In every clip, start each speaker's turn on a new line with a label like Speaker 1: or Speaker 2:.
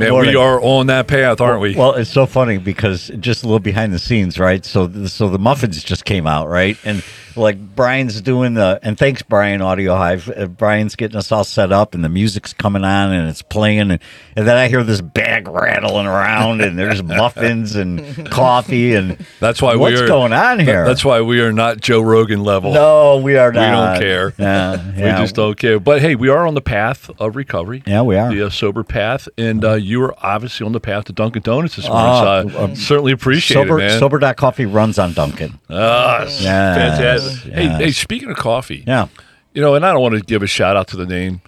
Speaker 1: Man,
Speaker 2: Morning.
Speaker 1: we are on that path, aren't we?
Speaker 2: Well, it's so funny because just a little behind the scenes, right? So, so the muffins just came out, right? And like Brian's doing the, and thanks Brian Audio Hive. Uh, Brian's getting us all set up, and the music's coming on, and it's playing, and, and then I hear this bag rattling around, and there's muffins and coffee, and
Speaker 1: that's why
Speaker 2: what's
Speaker 1: we are
Speaker 2: going on here?
Speaker 1: That's why we are not Joe Rogan level.
Speaker 2: no, we are
Speaker 1: we don't care.
Speaker 2: Yeah,
Speaker 1: We just don't care. But hey, we are on the path of recovery.
Speaker 2: Yeah, we are.
Speaker 1: The uh, sober path, and uh, you are obviously on the path to Dunkin' Donuts this morning. so I certainly appreciate
Speaker 2: Sober,
Speaker 1: it, man.
Speaker 2: sober.coffee runs on Dunkin'.
Speaker 1: Ah,
Speaker 2: yeah.
Speaker 1: fantastic. Hey, hey, speaking of coffee,
Speaker 2: Yeah.
Speaker 1: you know, and I don't want to give a shout out to the name,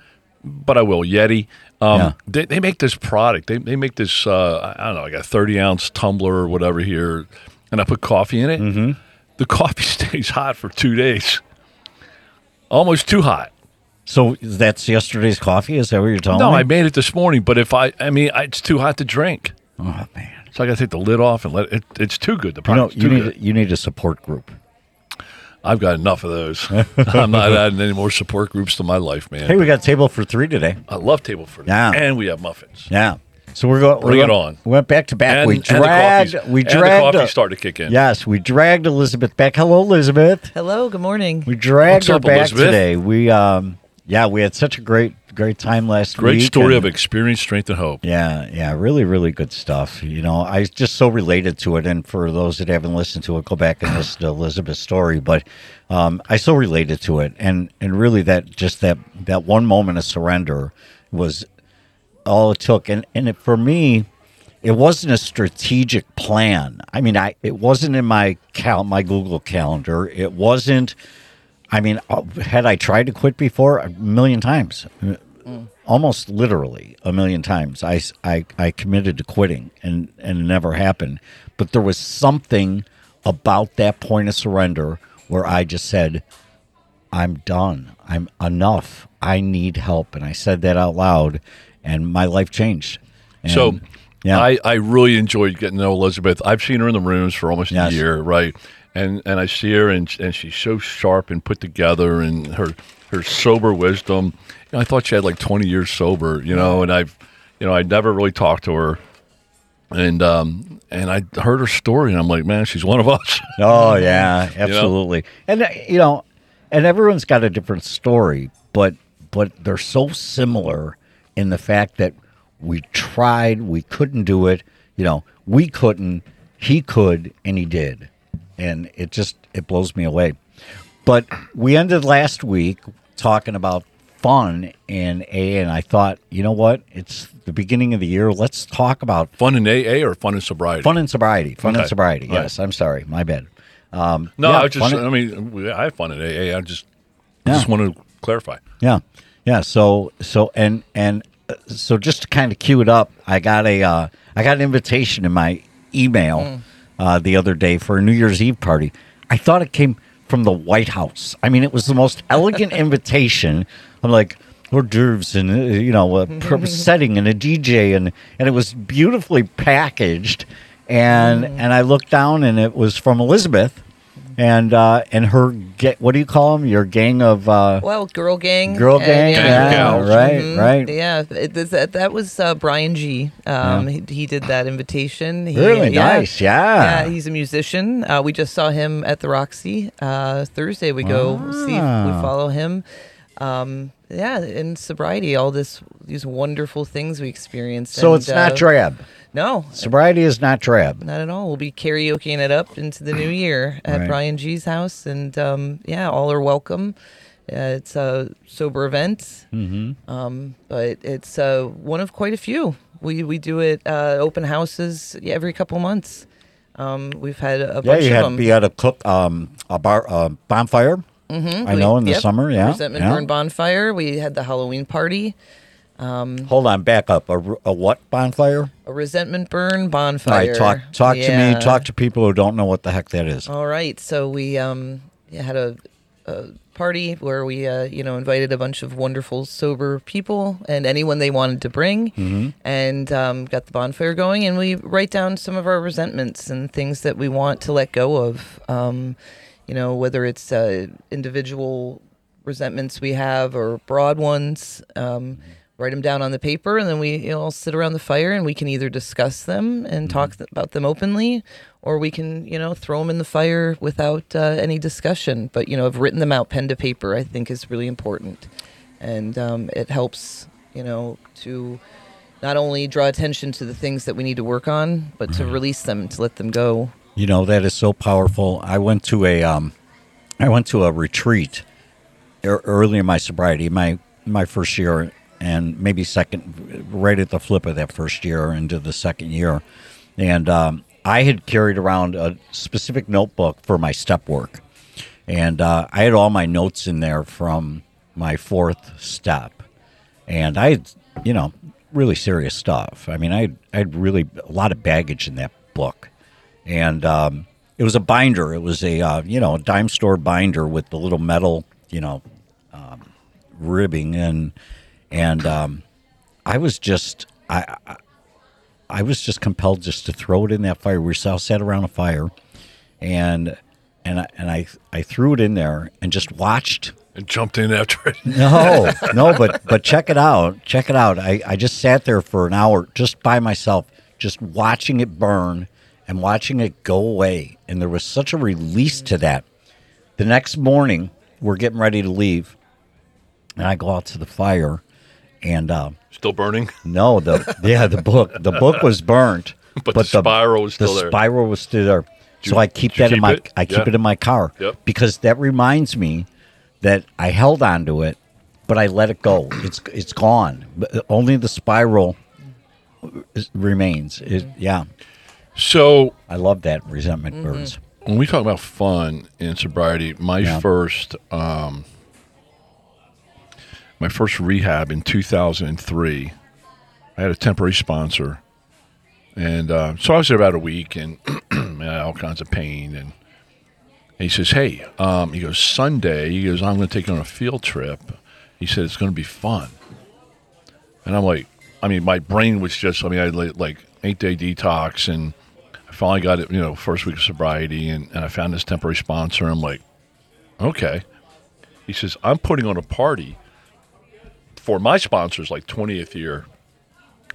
Speaker 1: but I will. Yeti. Um,
Speaker 2: Yeah.
Speaker 1: they, they make this product. They, they make this, uh, I don't know, like a 30 ounce tumbler or whatever here, and I put coffee in it. Mm-hmm. The coffee stays hot for two days, almost too hot.
Speaker 2: So that's yesterday's coffee? Is that what you're telling
Speaker 1: No,
Speaker 2: me?
Speaker 1: I made it this morning, but if I, I mean, I, it's too hot to drink.
Speaker 2: oh, man.
Speaker 1: So I got to take the lid off and let it. It's too good. The product
Speaker 2: You know, you need
Speaker 1: good.
Speaker 2: you need a support group.
Speaker 1: I've got enough of those. I'm not adding any more support groups to my life, man.
Speaker 2: Hey, we got table for three today.
Speaker 1: I love table fruit.
Speaker 2: Yeah.
Speaker 1: And we have muffins.
Speaker 2: Yeah. So we're going.
Speaker 1: Bring
Speaker 2: we're
Speaker 1: it
Speaker 2: going-
Speaker 1: on.
Speaker 2: We went back to back.
Speaker 1: And,
Speaker 2: we
Speaker 1: and
Speaker 2: dragged.
Speaker 1: the coffee's,
Speaker 2: we
Speaker 1: and the coffee started to kick in.
Speaker 2: Yes, we dragged Elizabeth back. Hello, Elizabeth.
Speaker 3: Hello, good morning.
Speaker 2: We dragged
Speaker 1: What's
Speaker 2: her
Speaker 1: up,
Speaker 2: back
Speaker 1: Elizabeth?
Speaker 2: today. We um, yeah, we had such a great great time last
Speaker 1: Great
Speaker 2: week.
Speaker 1: Great story
Speaker 2: and-
Speaker 1: of experience, strength, and hope.
Speaker 2: Yeah, yeah, really, really good stuff. You know, I just so related to it. And for those that haven't listened to it, go back and listen to Elizabeth's story. But um, I so related to it, and and really that just that that one moment of surrender was all it took. And and it, for me, it wasn't a strategic plan. I mean, I it wasn't in my cal my Google calendar. It wasn't. I mean, uh, had I tried to quit before a million times, almost literally a million times, I, I, I committed to quitting and, and it never happened. But there was something about that point of surrender where I just said, I'm done. I'm enough. I need help. And I said that out loud and my life changed. And,
Speaker 1: So
Speaker 2: yeah.
Speaker 1: I, I really enjoyed getting to know Elizabeth. I've seen her in the rooms for almost
Speaker 2: Yes.
Speaker 1: a year, right? And and I see her and and she's so sharp and put together and her her sober wisdom. You know, I thought she had like 20 years sober, you know, and I've you know, I never really talked to her. And um and I heard her story and I'm like, man, she's one of us.
Speaker 2: Oh yeah, absolutely. And uh, you know, and everyone's got a different story, but but they're so similar in the fact that we tried, we couldn't do it. You know, we couldn't, he could, and he did, and it just it blows me away. But we ended last week talking about fun in A, and I thought, you know what? It's the beginning of the year. Let's talk about
Speaker 1: fun in AA or fun in sobriety?
Speaker 2: fun and sobriety. Fun
Speaker 1: Okay.
Speaker 2: and sobriety.
Speaker 1: All right.
Speaker 2: Yes, I'm sorry, my bad. Um,
Speaker 1: No,
Speaker 2: yeah,
Speaker 1: I just
Speaker 2: fun
Speaker 1: I mean, I have fun in AA. I just
Speaker 2: Yeah.
Speaker 1: just want to clarify.
Speaker 2: Yeah, yeah. So so and and uh, so just to kind of cue it up, I got a uh, I got an invitation in my email uh, the other day for a New Year's Eve party. I thought it came from the White House. I mean, it was the most elegant invitation. I'm like. Hors d'oeuvres and uh, you know a setting and a DJ and and it was beautifully packaged and and I looked down and it was from Elizabeth and uh, and her ga- what do you call them your gang of uh,
Speaker 3: Well, girl gang.
Speaker 2: Girl
Speaker 3: and,
Speaker 2: gang,
Speaker 1: Gang
Speaker 2: yeah, right,
Speaker 3: Mhm.
Speaker 2: right.
Speaker 3: Yeah, it, that, that was uh, Brian G. Um, he, he did that invitation. He,
Speaker 2: Really
Speaker 3: yeah.
Speaker 2: nice, yeah.
Speaker 3: Yeah, he's a musician. Uh, we just saw him at the Roxy uh, Thursday. We go see, we follow him. Um, yeah, in sobriety, all this these wonderful things we experienced.
Speaker 2: So
Speaker 3: and,
Speaker 2: it's not
Speaker 3: uh,
Speaker 2: drab.
Speaker 3: No,
Speaker 2: Sobriety is not drab.
Speaker 3: not at all. We'll be karaokeing it up into the new year at
Speaker 2: Right.
Speaker 3: Brian G's house, and um, yeah, all are welcome. Uh, it's a sober event, mm-hmm. um, but it's uh, one of quite a few. We we do it uh, open houses every couple months. Um, we've had a
Speaker 2: Yeah,
Speaker 3: bunch
Speaker 2: you
Speaker 3: of
Speaker 2: had
Speaker 3: them.
Speaker 2: you had a cook um a bar uh, bonfire.
Speaker 3: Mhm.
Speaker 2: I
Speaker 3: We-
Speaker 2: know in the
Speaker 3: yep.
Speaker 2: summer, yeah.
Speaker 3: Resentment
Speaker 2: yeah.
Speaker 3: Burn bonfire. We had the Halloween party.
Speaker 2: Hold on, back up. A what bonfire?
Speaker 3: A resentment burn bonfire.
Speaker 2: right, talk talk to me. Talk to people who don't know what the heck that is.
Speaker 3: All right, so we um had a, a party where we uh, you know invited a bunch of wonderful sober people and anyone they wanted to bring, and um, got the bonfire going, and we write down some of our resentments and things that we want to let go of. Um, you know, whether it's uh, individual resentments we have or broad ones. Um, Write them down on the paper, and then we you know, all sit around the fire, and we can either discuss them and talk th- about them openly, or we can you know throw them in the fire without uh, any discussion. But you know, I've written them out pen to paper. I think is really important, and um, it helps you know to not only draw attention to the things that we need to work on, but to release them, to let them go.
Speaker 2: You know that is so powerful. I went to a um, I went to a retreat early in my sobriety, my my first year, and maybe second, right at the flip of that first year into the second year, and um, I had carried around a specific notebook for my step work, and uh, I had all my notes in there from my fourth step, and I you know really serious stuff. I mean, I I had really a lot of baggage in that book. And um, it was a binder. It was a uh, you know a dime store binder with the little metal you know um, ribbing. And and um, I was just I, I I was just compelled just to throw it in that fire. We all sat around a fire, and and I, and I I threw it in there and just watched
Speaker 1: and jumped in after it.
Speaker 2: no, no, but but check it out. Check it out. I, I just sat there for an hour just by myself, just watching it burn and watching it go away. And there was such a release to that. The next morning, we're getting ready to leave, and I go out to the fire, and uh,
Speaker 1: Still burning.
Speaker 2: no, the yeah, the book the book was burnt,
Speaker 1: But the spiral was still there.
Speaker 2: the spiral was still there. So
Speaker 1: you-
Speaker 2: I keep
Speaker 1: did you
Speaker 2: that in my
Speaker 1: it?
Speaker 2: I keep
Speaker 1: Yeah.
Speaker 2: it in my car
Speaker 1: Yep.
Speaker 2: because that reminds me that I held on to it, but I let it go. It's it's gone. But only the spiral remains. It, yeah,
Speaker 1: So
Speaker 2: I love that resentment burns.
Speaker 1: when we talk about fun and sobriety, my
Speaker 2: Yeah.
Speaker 1: first um, my first rehab in 2003, I had a temporary sponsor, and uh, so I was there about a week, and all kinds of pain, and he says, "Hey," um, he goes, "Sunday," he goes, "I'm going to take you on a field trip." He said, "It's going to be fun," and I'm like, I mean, my brain was just, I mean, I had like- like eight day detox, and I finally got it, you know, first week of sobriety, and, and I found this temporary sponsor. I'm like, okay. He says, I'm putting on a party for my sponsor's like 20th year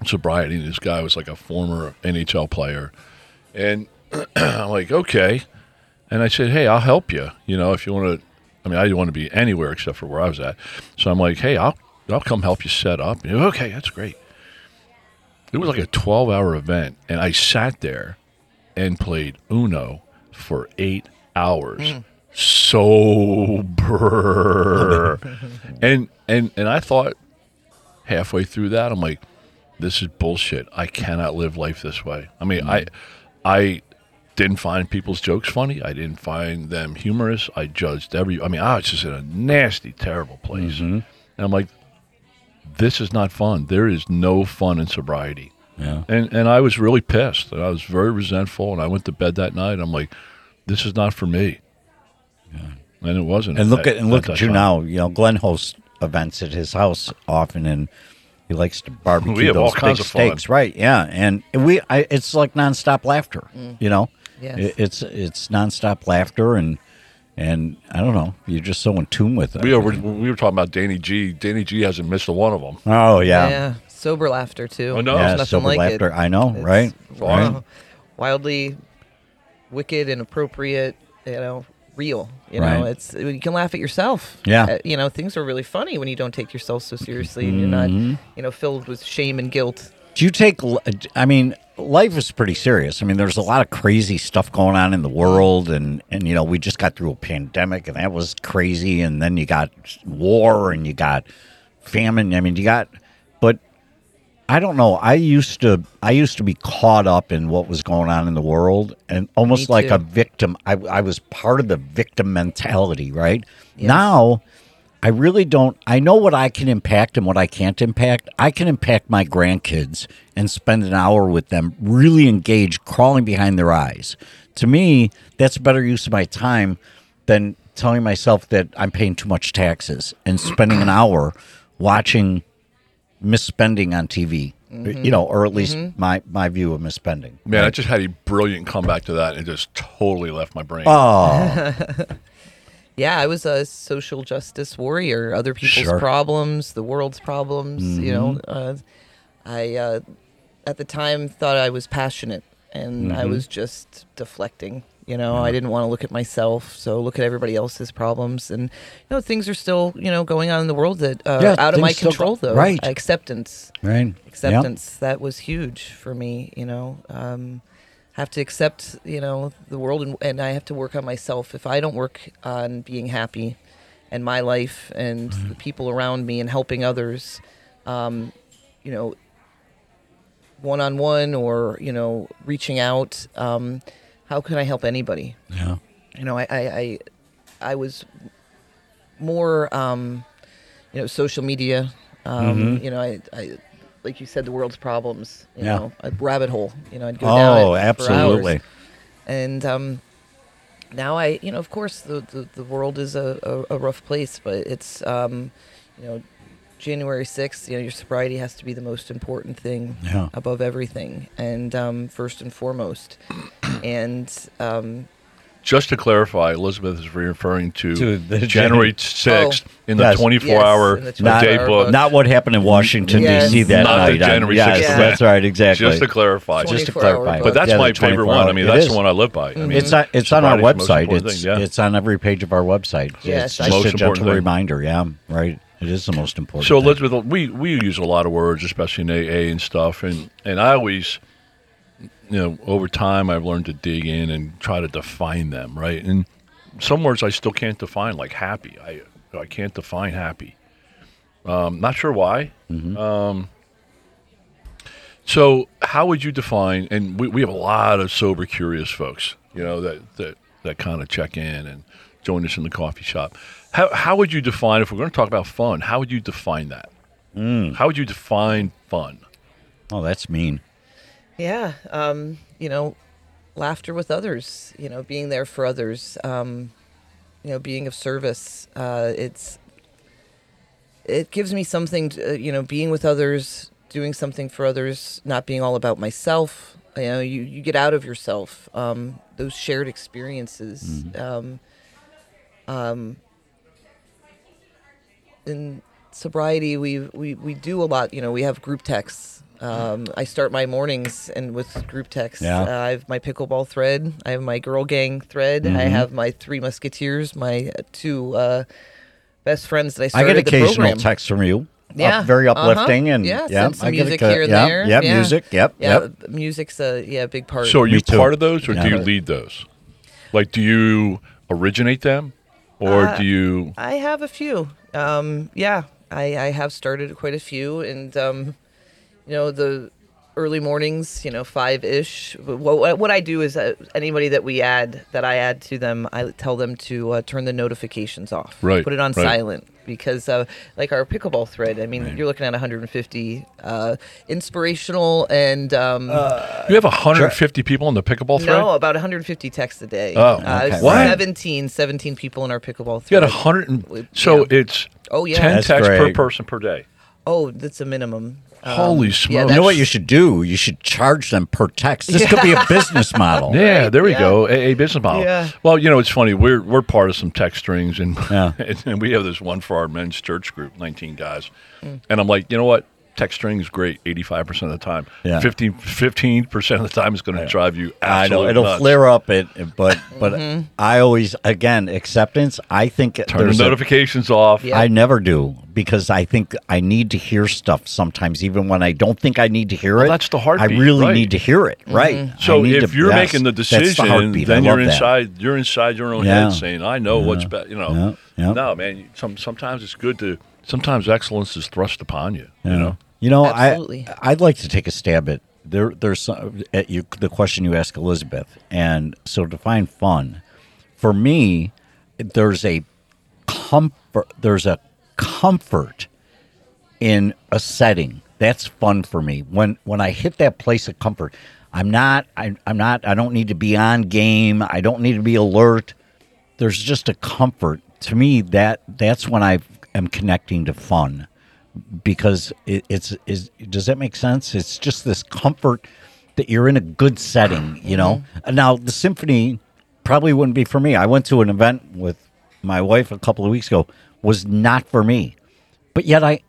Speaker 1: sobriety. This guy was like a former NHL player. And I'm like, okay. And I said, hey, I'll help you, you know, if you want to. I mean, I didn't want to be anywhere except for where I was at. So I'm like, hey, I'll, I'll come help you set up. And okay, that's great. It was like a 12 hour event. And I sat there and played Uno for eight hours. Mm. Sober. and and and I thought halfway through that, I'm like, this is bullshit. I cannot live life this way. I mean, I I didn't find people's jokes funny. I didn't find them humorous. I judged every I mean, I was just in a nasty, terrible place. Mm-hmm. And I'm like, this is not fun. There is no fun in sobriety.
Speaker 2: Yeah.
Speaker 1: And and I was really pissed. And I was very resentful. And I went to bed that night. I'm like, this is not for me. And it wasn't.
Speaker 2: And look
Speaker 1: that-
Speaker 2: at and look at you
Speaker 1: time.
Speaker 2: now. You know, Glenn hosts events at his house often, and he likes to barbecue
Speaker 1: We have
Speaker 2: those
Speaker 1: all kinds
Speaker 2: big
Speaker 1: of fun.
Speaker 2: steaks, right? Yeah, and we I, it's like nonstop laughter. Mm. You know,
Speaker 3: Yes.
Speaker 2: It- it's it's nonstop laughter, and and I don't know, you're just so in tune with it.
Speaker 1: We were, we were talking about Danny G. Danny G hasn't missed a one of them.
Speaker 2: oh yeah,
Speaker 3: Yeah, sober laughter too.
Speaker 1: I know.
Speaker 3: There's
Speaker 2: yeah,
Speaker 3: nothing
Speaker 2: sober
Speaker 3: like
Speaker 2: laughter.
Speaker 3: it.
Speaker 2: I know,
Speaker 3: It's
Speaker 2: right?
Speaker 3: wild-
Speaker 2: Right.
Speaker 3: Wildly wicked and appropriate, you know, real. You know,
Speaker 2: Right.
Speaker 3: it's you can laugh at yourself.
Speaker 2: Yeah.
Speaker 3: Uh, you know, things are really funny when you don't take yourself so seriously and you're not,
Speaker 2: Mm-hmm.
Speaker 3: you know, filled with shame and guilt.
Speaker 2: Do you take? I mean, life is pretty serious. I mean, there's a lot of crazy stuff going on in the world, and and you know, we just got through a pandemic, and that was crazy. And then you got war, and you got famine. I mean, you got, but I don't know. I used to, I used to be caught up in what was going on in the world, and almost like a victim. I, I was part of the victim mentality, right? Now, I really don't. I know what I can impact and what I can't impact. I can impact my grandkids and spend an hour with them, really engaged, crawling behind their eyes. To me, that's a better use of my time than telling myself that I'm paying too much taxes and spending an hour watching misspending on TV. You know, or at least my my view of misspending.
Speaker 1: Man, I just had a brilliant comeback to that and it just totally left my brain.
Speaker 2: Oh,
Speaker 3: Yeah, I was a social justice warrior. Other people's
Speaker 2: Sure.
Speaker 3: problems, the world's problems. You know, uh, I uh, at the time thought I was passionate, and I was just deflecting. You know, I didn't want to look at myself, so look at everybody else's problems, and you know, things are still you know going on in the world that uh,
Speaker 2: Yeah,
Speaker 3: are out of my control.
Speaker 2: go-
Speaker 3: though,
Speaker 2: right.
Speaker 3: Acceptance,
Speaker 2: right.
Speaker 3: acceptance that was huge for me you know um, have to accept you know the world and, and i have to work on myself if i don't work on being happy and my life and the people around me and helping others um, you know one-on-one or you know reaching out um, how can i help anybody
Speaker 2: Yeah.
Speaker 3: you know, I, I, I, I was more, um, you know, social media. Um, You know, I, I, like you said, the world's problems. You
Speaker 2: Mm-hmm. Yeah.
Speaker 3: know, a rabbit hole. You know, I'd go down
Speaker 2: Oh,
Speaker 3: it for
Speaker 2: absolutely.
Speaker 3: And um, now I, you know, of course, the the, the world is a, a, a rough place, but it's, um, you know, January sixth. You know, your sobriety has to be the most important thing
Speaker 2: Yeah.
Speaker 3: above everything, and um, first and foremost. And um,
Speaker 1: Just to clarify, Elizabeth is referring to,
Speaker 2: To the
Speaker 1: January 6th
Speaker 3: Oh.
Speaker 1: in the
Speaker 2: Yes.
Speaker 1: 24
Speaker 3: Yes,
Speaker 1: hour
Speaker 3: in the
Speaker 1: a
Speaker 3: 24
Speaker 1: day
Speaker 3: hour
Speaker 1: book.
Speaker 3: book.
Speaker 2: Not what happened in Washington
Speaker 3: Yes.
Speaker 2: D.C. that
Speaker 1: Not
Speaker 2: night. on-
Speaker 1: January
Speaker 2: yes,
Speaker 1: 6th
Speaker 2: that's right. Exactly.
Speaker 1: Just to clarify.
Speaker 2: Just to clarify.
Speaker 1: but that's
Speaker 2: Yeah,
Speaker 1: my favorite
Speaker 2: 24
Speaker 1: one. I mean,
Speaker 2: hour.
Speaker 1: that's
Speaker 2: It
Speaker 1: the one I live by. I mean,
Speaker 2: It's on, it's on our
Speaker 1: sobriety's the most
Speaker 2: website. It's
Speaker 1: thing, yeah.
Speaker 2: it's on every page of our website.
Speaker 3: Yes,
Speaker 2: it's just
Speaker 1: Most
Speaker 2: a
Speaker 1: important
Speaker 2: gentle
Speaker 1: thing.
Speaker 2: reminder. Yeah, right. It is the most important.
Speaker 1: So
Speaker 2: thing.
Speaker 1: Elizabeth, we we use a lot of words, especially in AA and stuff, and and I always, you know, over time I've learned to dig in and try to define them, right? And some words I still can't define, like happy. I I can't define happy. Um, not sure why. Um, so how would you define? And we, we have a lot of sober, curious folks, you know, that that that kind of check in and join us in the coffee shop. How how would you define if we're going to talk about fun? How would you define that? How would you define fun?
Speaker 2: oh, that's mean.
Speaker 3: Yeah, um, you know, laughter with others. You know, being there for others. Um, you know, being of service. Uh, it's it gives me something. To, uh, you know, being with others, doing something for others, not being all about myself. You know, you, you get out of yourself. Um, those shared experiences. Um, um, in sobriety, we, we we do a lot. You know, we have group texts. Um, I start my mornings and with group texts.
Speaker 2: Yeah.
Speaker 3: Uh, I have my pickleball thread. I have my girl gang thread. I
Speaker 2: Mm-hmm.
Speaker 3: have my three musketeers. My uh, two uh, best friends that I started.
Speaker 2: I
Speaker 3: get
Speaker 2: occasional texts from you.
Speaker 3: Yeah,
Speaker 2: Up- very
Speaker 3: uh-huh.
Speaker 2: uplifting and
Speaker 3: Yeah,
Speaker 2: yeah,
Speaker 3: some
Speaker 2: I get a
Speaker 3: music here and
Speaker 2: yeah,
Speaker 3: there.
Speaker 2: Yeah,
Speaker 3: Yeah.
Speaker 2: music. Yep,
Speaker 3: Yeah,
Speaker 2: yep.
Speaker 3: music's a yeah a big part.
Speaker 1: So are you
Speaker 2: Me too.
Speaker 1: part of those, or
Speaker 2: Yeah.
Speaker 1: do you lead those? Like, do you originate them, or
Speaker 3: Uh,
Speaker 1: do you?
Speaker 3: I have a few. Um, yeah, I, I have started quite a few, and um, you know the early mornings, you know, five ish. What, what I do is uh, anybody that we add that I add to them, I tell them to uh, turn the notifications off.
Speaker 1: Right,
Speaker 3: Put it on
Speaker 1: right.
Speaker 3: silent because, uh, like our pickleball thread. I mean, you're looking at 150 uh, inspirational and um,
Speaker 1: You have 150 people in the pickleball thread.
Speaker 3: no, about 150 texts a day.
Speaker 1: Oh,
Speaker 3: uh,
Speaker 2: okay.
Speaker 1: What?
Speaker 3: 17, 17 people in our pickleball
Speaker 1: You
Speaker 3: thread.
Speaker 1: got 100. And, so
Speaker 3: yeah.
Speaker 1: it's
Speaker 3: Oh, yeah.
Speaker 1: 10
Speaker 2: That's
Speaker 1: texts per person per day.
Speaker 3: Oh, that's a minimum. Um,
Speaker 1: Holy
Speaker 3: yeah,
Speaker 1: smokes!
Speaker 2: You know what you should do? You should charge them per text. This could be a business model.
Speaker 1: Yeah,
Speaker 3: Right,
Speaker 1: there we
Speaker 3: yeah.
Speaker 1: go. A, a business model.
Speaker 3: Yeah.
Speaker 1: Well, you know, it's funny. We're we're part of some text strings, and
Speaker 2: Yeah.
Speaker 1: and we have this one for our men's church group, 19 guys.
Speaker 3: Mm.
Speaker 1: And I'm like, you know what? Text string is great 85% of the time.
Speaker 2: Yeah.
Speaker 1: 15 percent of the time is going to drive you
Speaker 2: I
Speaker 1: absolutely
Speaker 2: know it'll
Speaker 1: nuts.
Speaker 2: flare up it, but but
Speaker 3: Mm-hmm.
Speaker 2: I always again acceptance. I think
Speaker 1: Turn the
Speaker 2: there's a-
Speaker 1: notifications off.
Speaker 3: Yeah.
Speaker 2: I never do because I think I need to hear stuff sometimes, even when I don't think I need to hear it.
Speaker 1: that's the heartbeat.
Speaker 2: I really
Speaker 1: right.
Speaker 2: need to hear it, right?
Speaker 1: So
Speaker 2: I need
Speaker 1: if
Speaker 2: to-
Speaker 1: you're
Speaker 2: yes,
Speaker 1: making the
Speaker 2: that's the
Speaker 1: decision, then you're
Speaker 2: love that.
Speaker 1: inside. You're inside your own
Speaker 2: Yeah.
Speaker 1: head, saying, "I know what's better." You know,
Speaker 2: Yeah, yeah.
Speaker 1: no, man. Some sometimes it's good to. Sometimes excellence is thrust upon you. You know.
Speaker 2: You know,
Speaker 3: Absolutely.
Speaker 2: I I'd like to take a stab at there. There's some, at you the question you asked Elizabeth, and so to find fun. For me, there's a comfort. There's a comfort in a setting that's fun for me. When when I hit that place of comfort, I'm not. I, I'm not. I don't need to be on game. I don't need to be alert. There's just a comfort to me that that's when I am connecting to fun because it, it's is does that make sense? It's just this comfort that you're in a good setting, you know. Mm-hmm. Now the symphony probably wouldn't be for me. I went to an event with my wife a couple of weeks ago. Was not for me, but yet I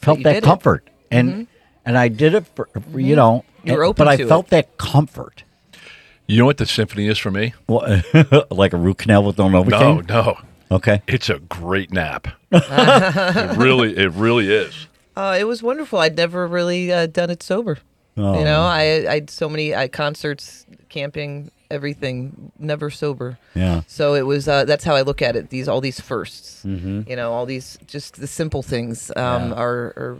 Speaker 2: felt that
Speaker 3: did it.
Speaker 2: comfort and mm-hmm. and I did it for, for, you mm-hmm. know.
Speaker 3: You were
Speaker 2: and-
Speaker 3: open
Speaker 2: but I felt
Speaker 3: it.
Speaker 2: that comfort,
Speaker 1: You know what the symphony is for me?
Speaker 2: well, like a root canal with no
Speaker 1: No, no.
Speaker 2: Okay.
Speaker 1: It's a great nap. it really, it really is.
Speaker 3: Uh, it was wonderful. I'd never really uh, done it sober.
Speaker 2: Oh.
Speaker 3: You know, I I had so many I, concerts, camping, everything, never sober.
Speaker 2: Yeah.
Speaker 3: So it was. Uh, that's how I look at it. These all these 1sts
Speaker 2: Mm-hmm.
Speaker 3: You know, all these just the simple things um,
Speaker 2: Yeah.
Speaker 3: are are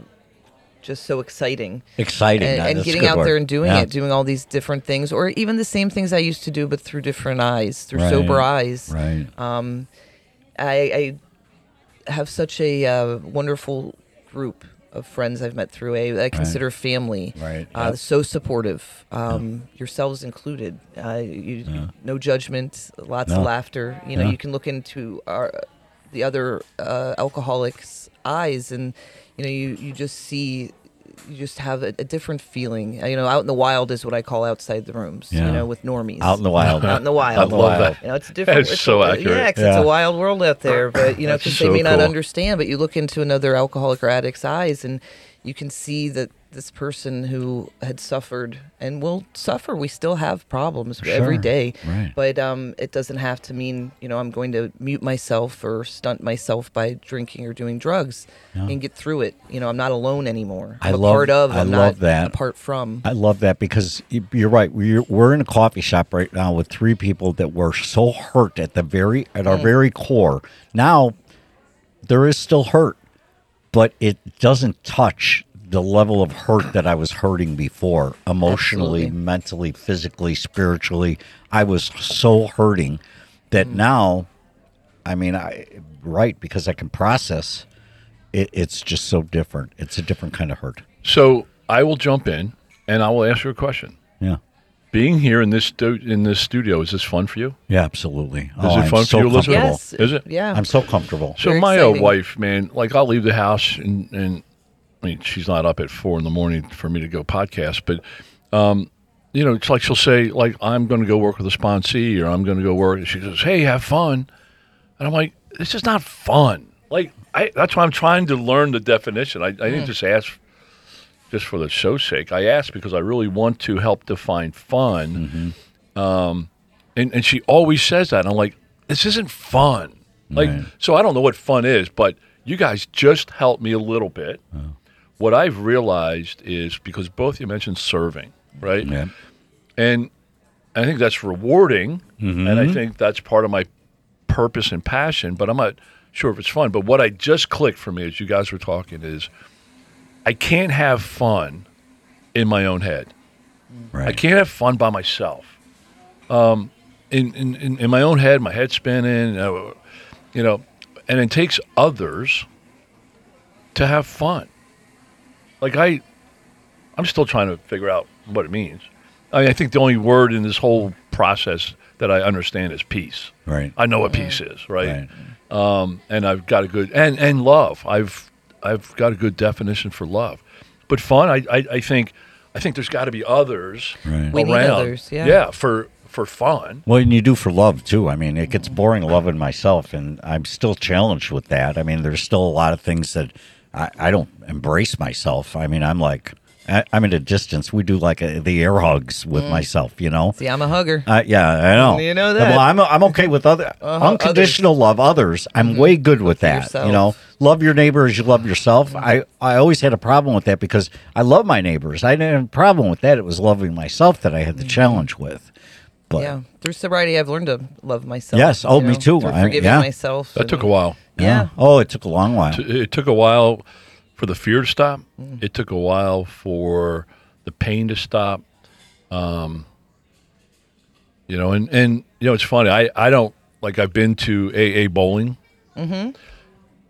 Speaker 3: just so exciting.
Speaker 2: Exciting.
Speaker 3: And, and getting out
Speaker 2: word.
Speaker 3: there and doing
Speaker 2: Yeah.
Speaker 3: it, doing all these different things, or even the same things I used to do, but through different eyes, through
Speaker 2: Right.
Speaker 3: sober eyes.
Speaker 2: Right.
Speaker 3: Um, I, I have such a uh, wonderful group of friends I've met through a I consider family.
Speaker 2: Right,
Speaker 3: Uh,
Speaker 2: yep.
Speaker 3: So supportive, um, yourselves included. Uh, you, No judgment, lots
Speaker 2: No.
Speaker 3: of laughter. You know,
Speaker 2: Yeah.
Speaker 3: you can look into our the other uh, alcoholics' eyes, and you know, you you just see. You just have a, a different feeling. Uh, You know, out in the wild is what I call outside the rooms.
Speaker 2: Yeah.
Speaker 3: You know, with normies.
Speaker 2: Out in the wild.
Speaker 3: Out in the wild.
Speaker 2: Out in the wild.
Speaker 1: that.
Speaker 3: You know, it's a different.
Speaker 1: That's
Speaker 3: it's
Speaker 1: so
Speaker 3: a,
Speaker 1: accurate.
Speaker 3: Yeah, 'cause
Speaker 2: Yeah.
Speaker 3: it's a wild world out there. But you know, because
Speaker 1: so
Speaker 3: they may not understand. But you look into another alcoholic or addict's eyes, and you can see that this person who had suffered and will suffer. We still have problems every
Speaker 2: Sure.
Speaker 3: day.
Speaker 2: Right.
Speaker 3: But um, it doesn't have to mean you know I'm going to mute myself or stunt myself by drinking or doing drugs and get through it. You know, I'm not alone anymore.
Speaker 2: I
Speaker 3: I'm a
Speaker 2: love-
Speaker 3: part of.
Speaker 2: I
Speaker 3: I'm
Speaker 2: love
Speaker 3: not
Speaker 2: that.
Speaker 3: Apart from.
Speaker 2: I love that because you're right. We're, we're in a coffee shop right now with three people that were so hurt at the very at
Speaker 3: Mm.
Speaker 2: our very core. Now there is still hurt, but it doesn't touch the level of hurt that I was hurting before, emotionally,
Speaker 3: Absolutely.
Speaker 2: mentally, physically, spiritually. I was so hurting that
Speaker 3: Mm.
Speaker 2: now, I mean, I right because I can process. It, it's just so different. It's a different kind of hurt.
Speaker 1: So I will jump in and I will ask you a question.
Speaker 2: Yeah.
Speaker 1: Being here in this stu- in this studio is this fun for you?
Speaker 2: Yeah, absolutely.
Speaker 1: Is it
Speaker 2: I'm
Speaker 1: fun for
Speaker 2: so
Speaker 1: you, Elizabeth?
Speaker 2: comfortable.
Speaker 3: Yes.
Speaker 1: Is it?
Speaker 3: Yeah.
Speaker 2: I'm so comfortable.
Speaker 1: So
Speaker 3: Very
Speaker 1: my uh,
Speaker 3: exciting.
Speaker 1: wife, man, like I'll leave the house and and I mean she's not up at four in the morning for me to go podcast, but um, you know, it's like she'll say like I'm going to go work with a sponsee or I'm going to go work. And she says, "Hey, have fun," and I'm like, "This is not fun." Like I, that's why I'm trying to learn the definition. I, I didn't just ask just for the show's sake. I asked because I really want to help define fun. Um, and and she always says that. And I'm like, this isn't fun. Like,
Speaker 2: Right.
Speaker 1: so I don't know what fun is, but you guys just helped me a little bit. What I've realized is because both you mentioned serving, right?
Speaker 2: Yeah.
Speaker 1: And I think that's rewarding, and
Speaker 2: Mm-hmm.
Speaker 1: I think that's part of my purpose and passion. But I'm not sure if it's fun. But what I just clicked for me as you guys were talking is, I can't have fun in my own head.
Speaker 2: Right.
Speaker 1: I can't have fun by myself. Um, in, in, in, in my own head, my head spinning, you know, and it takes others to have fun. Like I, I'm still trying to figure out what it means. I, mean, I think the only word in this whole process that I understand is peace.
Speaker 2: Right.
Speaker 1: I know what peace is, right?
Speaker 2: Right.
Speaker 1: Um, and I've got a good and and love. I've I've got a good definition for love, but fun. I I, I think I think there's got to be others
Speaker 2: Right.
Speaker 3: We need
Speaker 1: around.
Speaker 3: others, yeah.
Speaker 1: yeah, for for fun.
Speaker 2: Well, and you do for love too. I mean, it gets boring loving myself, and I'm still challenged with that. I mean, there's still a lot of things that I, I don't embrace myself. I mean, I'm like, I, I'm at a distance. We do like a, the air hugs with myself, you know.
Speaker 3: See, I'm a hugger.
Speaker 2: Uh, yeah, I know.
Speaker 3: You know that.
Speaker 2: Well, I'm I'm okay with other
Speaker 3: Uh-huh,
Speaker 2: unconditional love others. I'm way good with that.
Speaker 3: yourself.
Speaker 2: You know, love your neighbor as you love yourself. I I always had a problem with that because I love my neighbors. I didn't have a problem with that. It was loving myself that I had the challenge with. But
Speaker 3: yeah, through sobriety, I've learned to love myself.
Speaker 2: Yes, oh,
Speaker 3: you
Speaker 2: me too.
Speaker 3: through
Speaker 2: I-
Speaker 3: forgiving
Speaker 2: yeah.
Speaker 3: myself.
Speaker 1: That
Speaker 3: and-
Speaker 1: took a while.
Speaker 3: Yeah.
Speaker 2: Oh, it took a long while.
Speaker 1: It took a while for the fear to stop.
Speaker 3: Mm.
Speaker 1: It took a while for the pain to stop. Um, you know, and and you know, it's funny. I I don't like. I've been to AA bowling. Mm-hmm.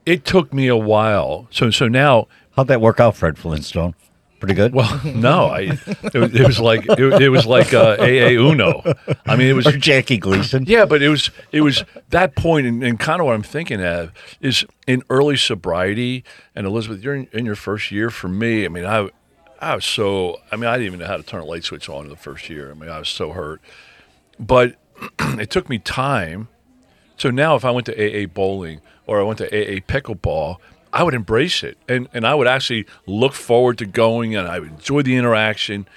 Speaker 1: it took me a while. So so now
Speaker 2: How'd that work out, Fred Flintstone? Pretty good.
Speaker 1: well no I it, was- it was like it, it was like uh, AA Uno. I mean it was
Speaker 2: or Jackie Gleason.
Speaker 1: Yeah, but it was it was that point, and, and kind of what I'm thinking of is in early sobriety. And Elizabeth, you're in, in your first year. For me, I mean, I I was so I mean, I didn't even know how to turn a light switch on in the first year. I mean, I was so hurt, but it took me time. So now, if I went to AA bowling or I went to AA pickleball, I would embrace it, and and I would actually look forward to going, and I would enjoy the interaction.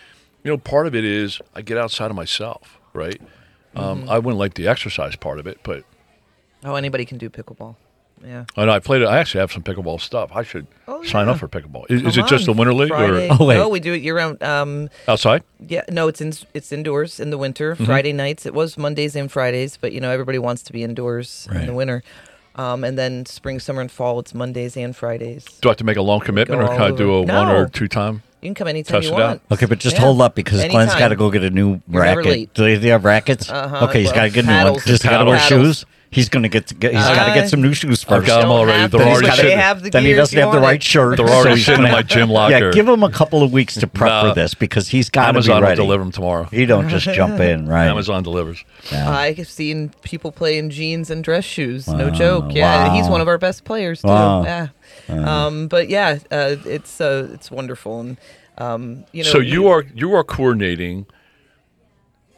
Speaker 1: You know, part of it is I get outside of myself, right? Um, I wouldn't like the exercise part of it, but
Speaker 3: Oh, anybody can do pickleball. Yeah.
Speaker 1: I know I played it. I actually have some pickleball stuff. I should
Speaker 3: Oh,
Speaker 1: sign up for pickleball. Is, is it just the winter league
Speaker 3: Friday.
Speaker 1: or
Speaker 2: Oh, wait.
Speaker 3: No, we do it year round. Um,
Speaker 1: outside?
Speaker 3: yeah, no, it's in it's indoors in the winter.
Speaker 1: Mm-hmm.
Speaker 3: Friday nights. It was Mondays and Fridays, but you know everybody wants to be indoors in the winter. Um, and then spring, summer, and fall, it's Mondays and Fridays.
Speaker 1: Do I have to make a long commitment, or can I do a
Speaker 3: over.
Speaker 1: one or two time?
Speaker 3: You can come anytime
Speaker 1: Test
Speaker 3: you
Speaker 1: it out.
Speaker 3: want.
Speaker 2: Okay, but just
Speaker 3: Yeah.
Speaker 2: hold up because Glenn's
Speaker 3: Anytime.
Speaker 2: got to go get a new
Speaker 3: You're never
Speaker 2: racket.
Speaker 3: late.
Speaker 2: Do they they have rackets?
Speaker 3: Uh-huh.
Speaker 2: Okay, he's
Speaker 3: Well,
Speaker 2: got to get a new one.
Speaker 3: paddles.
Speaker 2: Does he got to wear
Speaker 1: Paddles.
Speaker 2: shoes? He's going to get. To get he's got to
Speaker 3: Uh,
Speaker 2: get some new shoes
Speaker 1: I've
Speaker 2: first.
Speaker 1: got 'em
Speaker 3: Don't
Speaker 1: already.
Speaker 3: have
Speaker 1: They're
Speaker 3: to.
Speaker 1: already
Speaker 3: They have the
Speaker 2: then he doesn't have the right
Speaker 3: it.
Speaker 2: shirt.
Speaker 1: They're already
Speaker 2: he's
Speaker 1: sitting in my gym locker.
Speaker 2: Yeah, give him a couple of weeks to prep
Speaker 1: No.
Speaker 2: for this because he's got to be
Speaker 1: Amazon will deliver them tomorrow.
Speaker 2: He don't just jump in, right?
Speaker 1: Amazon delivers.
Speaker 2: Yeah.
Speaker 3: I've seen people play in jeans and dress shoes. No joke. Yeah,
Speaker 2: wow.
Speaker 3: he's one of our best players too.
Speaker 2: Wow.
Speaker 3: Yeah. Um, but yeah, uh, it's uh, it's wonderful, and um, you know.
Speaker 1: so you are you are coordinating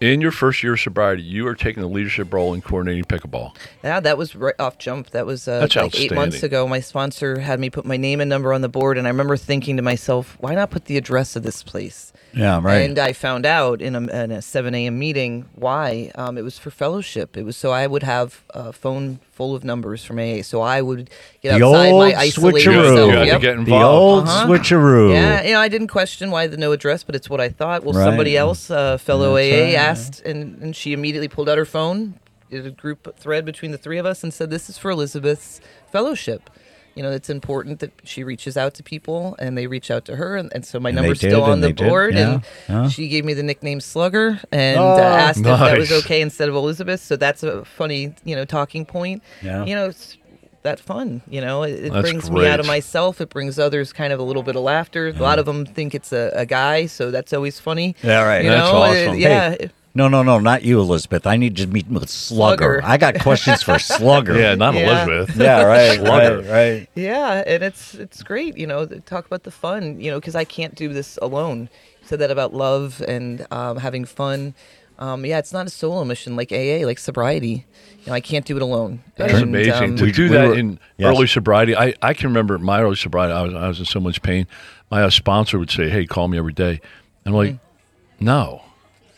Speaker 1: in your first year of sobriety. You are taking the leadership role in coordinating pickleball.
Speaker 3: Yeah, that was right off jump. That was uh, like eight months ago. My sponsor had me put my name and number on the board, and I remember thinking to myself, why not put the address of this place?
Speaker 2: yeah, right.
Speaker 3: And I found out in a, in a 7 a.m. meeting why. Um, it was for fellowship. It was so I would have a phone full of numbers from AA. So I would get
Speaker 2: The
Speaker 3: outside
Speaker 2: old
Speaker 3: my isolated
Speaker 2: switcheroo.
Speaker 3: self.
Speaker 1: You had to
Speaker 3: Yep.
Speaker 1: get
Speaker 2: the old
Speaker 3: Uh-huh.
Speaker 2: switcheroo.
Speaker 3: Yeah, you know, I didn't question why the no address, but it's what I thought. Well,
Speaker 2: Right.
Speaker 3: somebody else, uh, fellow
Speaker 2: That's
Speaker 3: AA,
Speaker 2: right.
Speaker 3: Asked, and, and she immediately pulled out her phone, did a group thread between the three of us, and said, "This is for Elizabeth's fellowship." You know, it's important that she reaches out to people, and they reach out to her, and, and so my
Speaker 2: And
Speaker 3: number's
Speaker 2: did,
Speaker 3: still on the board,
Speaker 2: yeah,
Speaker 3: and
Speaker 2: yeah.
Speaker 3: she gave me the nickname Slugger, and
Speaker 2: Oh,
Speaker 3: uh, asked if that was okay instead of Elizabeth. So that's a funny, you know, talking point.
Speaker 2: Yeah.
Speaker 3: You know, it's that fun. You know, it, it brings me out of myself. It brings others kind of a little bit of laughter. A lot of them think it's a, a guy, so that's always funny.
Speaker 2: Yeah, right.
Speaker 3: You
Speaker 1: That's
Speaker 3: know,
Speaker 1: awesome.
Speaker 3: It- yeah.
Speaker 2: Hey, No, no, no, not you, Elizabeth. I need to meet with Slugger.
Speaker 3: Slugger.
Speaker 2: I got questions for Slugger.
Speaker 1: Yeah, not
Speaker 3: Yeah.
Speaker 1: Elizabeth.
Speaker 2: yeah, right,
Speaker 1: Slugger.
Speaker 2: right, right.
Speaker 3: Yeah, and it's it's great, you know, talk about the fun, you know, because I can't do this alone. You said that about love and um, having fun. Um, yeah, it's not a solo mission like AA, like sobriety. You know, I can't do it alone.
Speaker 1: That's
Speaker 3: And,
Speaker 1: amazing
Speaker 3: um,
Speaker 1: to
Speaker 2: We-
Speaker 1: do
Speaker 2: we
Speaker 1: that
Speaker 2: were-
Speaker 1: in
Speaker 2: Yes.
Speaker 1: early sobriety. I, I can remember my early sobriety. I was I was in so much pain. My uh, sponsor would say, "Hey, call me every day." I'm like,
Speaker 3: Mm-hmm.
Speaker 1: "No,"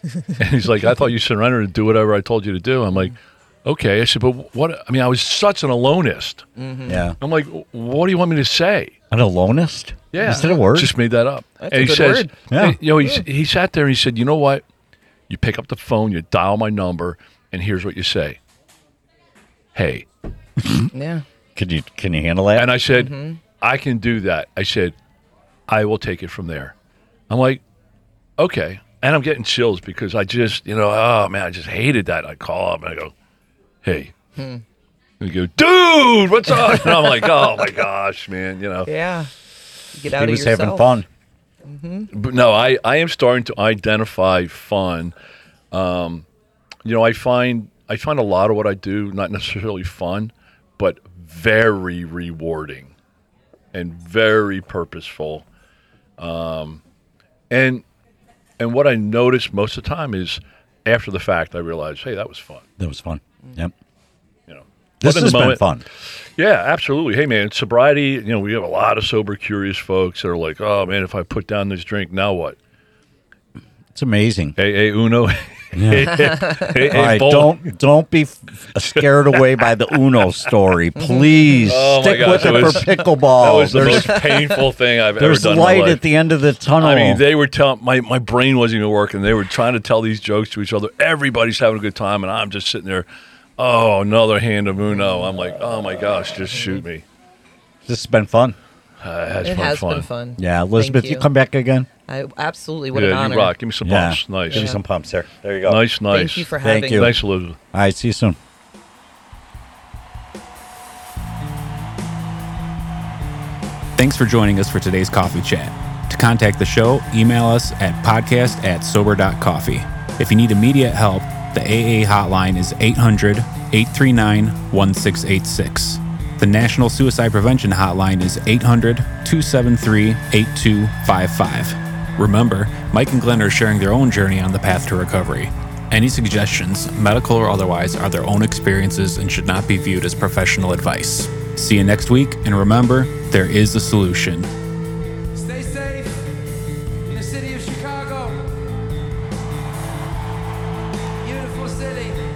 Speaker 1: and he's like, "I thought you surrendered and do whatever I told you to do." I'm like, "Okay." I said, "But what?" I mean, I was such an alonist.
Speaker 3: Mm-hmm.
Speaker 2: Yeah.
Speaker 1: I'm like, "What do you want me to say?"
Speaker 2: An alonist?
Speaker 1: Yeah,
Speaker 2: Is that a word?
Speaker 1: Just made that up.
Speaker 3: That's
Speaker 1: and
Speaker 3: a
Speaker 1: he
Speaker 3: good
Speaker 1: says,
Speaker 3: word.
Speaker 2: Yeah.
Speaker 1: you know, he, he sat there and he said, "You know what? You pick up the phone, you dial my number, and here's what you say. Hey."
Speaker 3: yeah.
Speaker 2: Can you can you handle that?
Speaker 1: And I said,
Speaker 3: Mm-hmm.
Speaker 1: I can do that. I said, I will take it from there. I'm like, okay. And I'm getting chills because I just, you know, oh man, I just hated that. I call up and I go, hey.
Speaker 3: Hmm.
Speaker 1: And you go, dude, what's up? And I'm like, oh my gosh, man, you know.
Speaker 3: Yeah. You Get out
Speaker 2: he
Speaker 3: of
Speaker 2: was
Speaker 3: yourself.
Speaker 2: having fun.
Speaker 1: But no, I, I am starting to identify fun. Um, you know, I find I find a lot of what I do not necessarily fun, but very rewarding and very purposeful. Um, and and what I notice most of the time is after the fact, I realize, hey, that was fun.
Speaker 2: That was fun. Mm. Yep.
Speaker 1: You know,
Speaker 2: This
Speaker 1: But
Speaker 2: has
Speaker 1: the
Speaker 2: been fun.
Speaker 1: Yeah, absolutely. Hey, man, sobriety. You know, we have a lot of sober, curious folks that are like, oh man, if I put down this drink, now what?
Speaker 2: It's amazing.
Speaker 1: AA Uno. AA
Speaker 2: All right,
Speaker 1: bowl.
Speaker 2: don't don't be scared away by the Uno story, please.
Speaker 1: Oh,
Speaker 2: Stick
Speaker 1: gosh,
Speaker 2: with it,
Speaker 1: it was-
Speaker 2: for pickleball.
Speaker 1: That was the most painful thing I've ever
Speaker 2: there's
Speaker 1: done. in my
Speaker 2: light
Speaker 1: life.
Speaker 2: at the end of the tunnel.
Speaker 1: I mean, they were telling my my brain wasn't even working. They were trying to tell these jokes to each other. Everybody's having a good time, and I'm just sitting there. Oh, another hand of Uno. I'm like, oh my gosh, just shoot me.
Speaker 2: this has been fun.
Speaker 1: Uh, it has
Speaker 3: It
Speaker 1: been
Speaker 3: has
Speaker 1: fun.
Speaker 3: been fun.
Speaker 2: Yeah, Elizabeth,
Speaker 3: Thank
Speaker 2: you. come back again.
Speaker 3: I absolutely what an
Speaker 1: Yeah,
Speaker 3: honor.
Speaker 1: you rock. Give me some
Speaker 2: Yeah,
Speaker 1: bumps. Nice,
Speaker 2: Give me
Speaker 3: Yeah.
Speaker 2: some pumps there. There you go.
Speaker 1: nice, nice.
Speaker 3: Thank you for having Thank
Speaker 2: you.
Speaker 3: me.
Speaker 1: Thanks, Elizabeth.
Speaker 2: All right, see you soon.
Speaker 4: Thanks for joining us for today's coffee chat. To contact the show, email us at podcast at sober.coffee. If you need immediate help, the AA hotline is 800 839 1686. The National Suicide Prevention Hotline is 800 273 8255. Remember, Mike and Glenn are sharing their own journey on the path to recovery. Any suggestions, medical or otherwise, are their own experiences and should not be viewed as professional advice. See you next week, and remember, there is a solution. Stay safe in the city of Chicago. Beautiful city.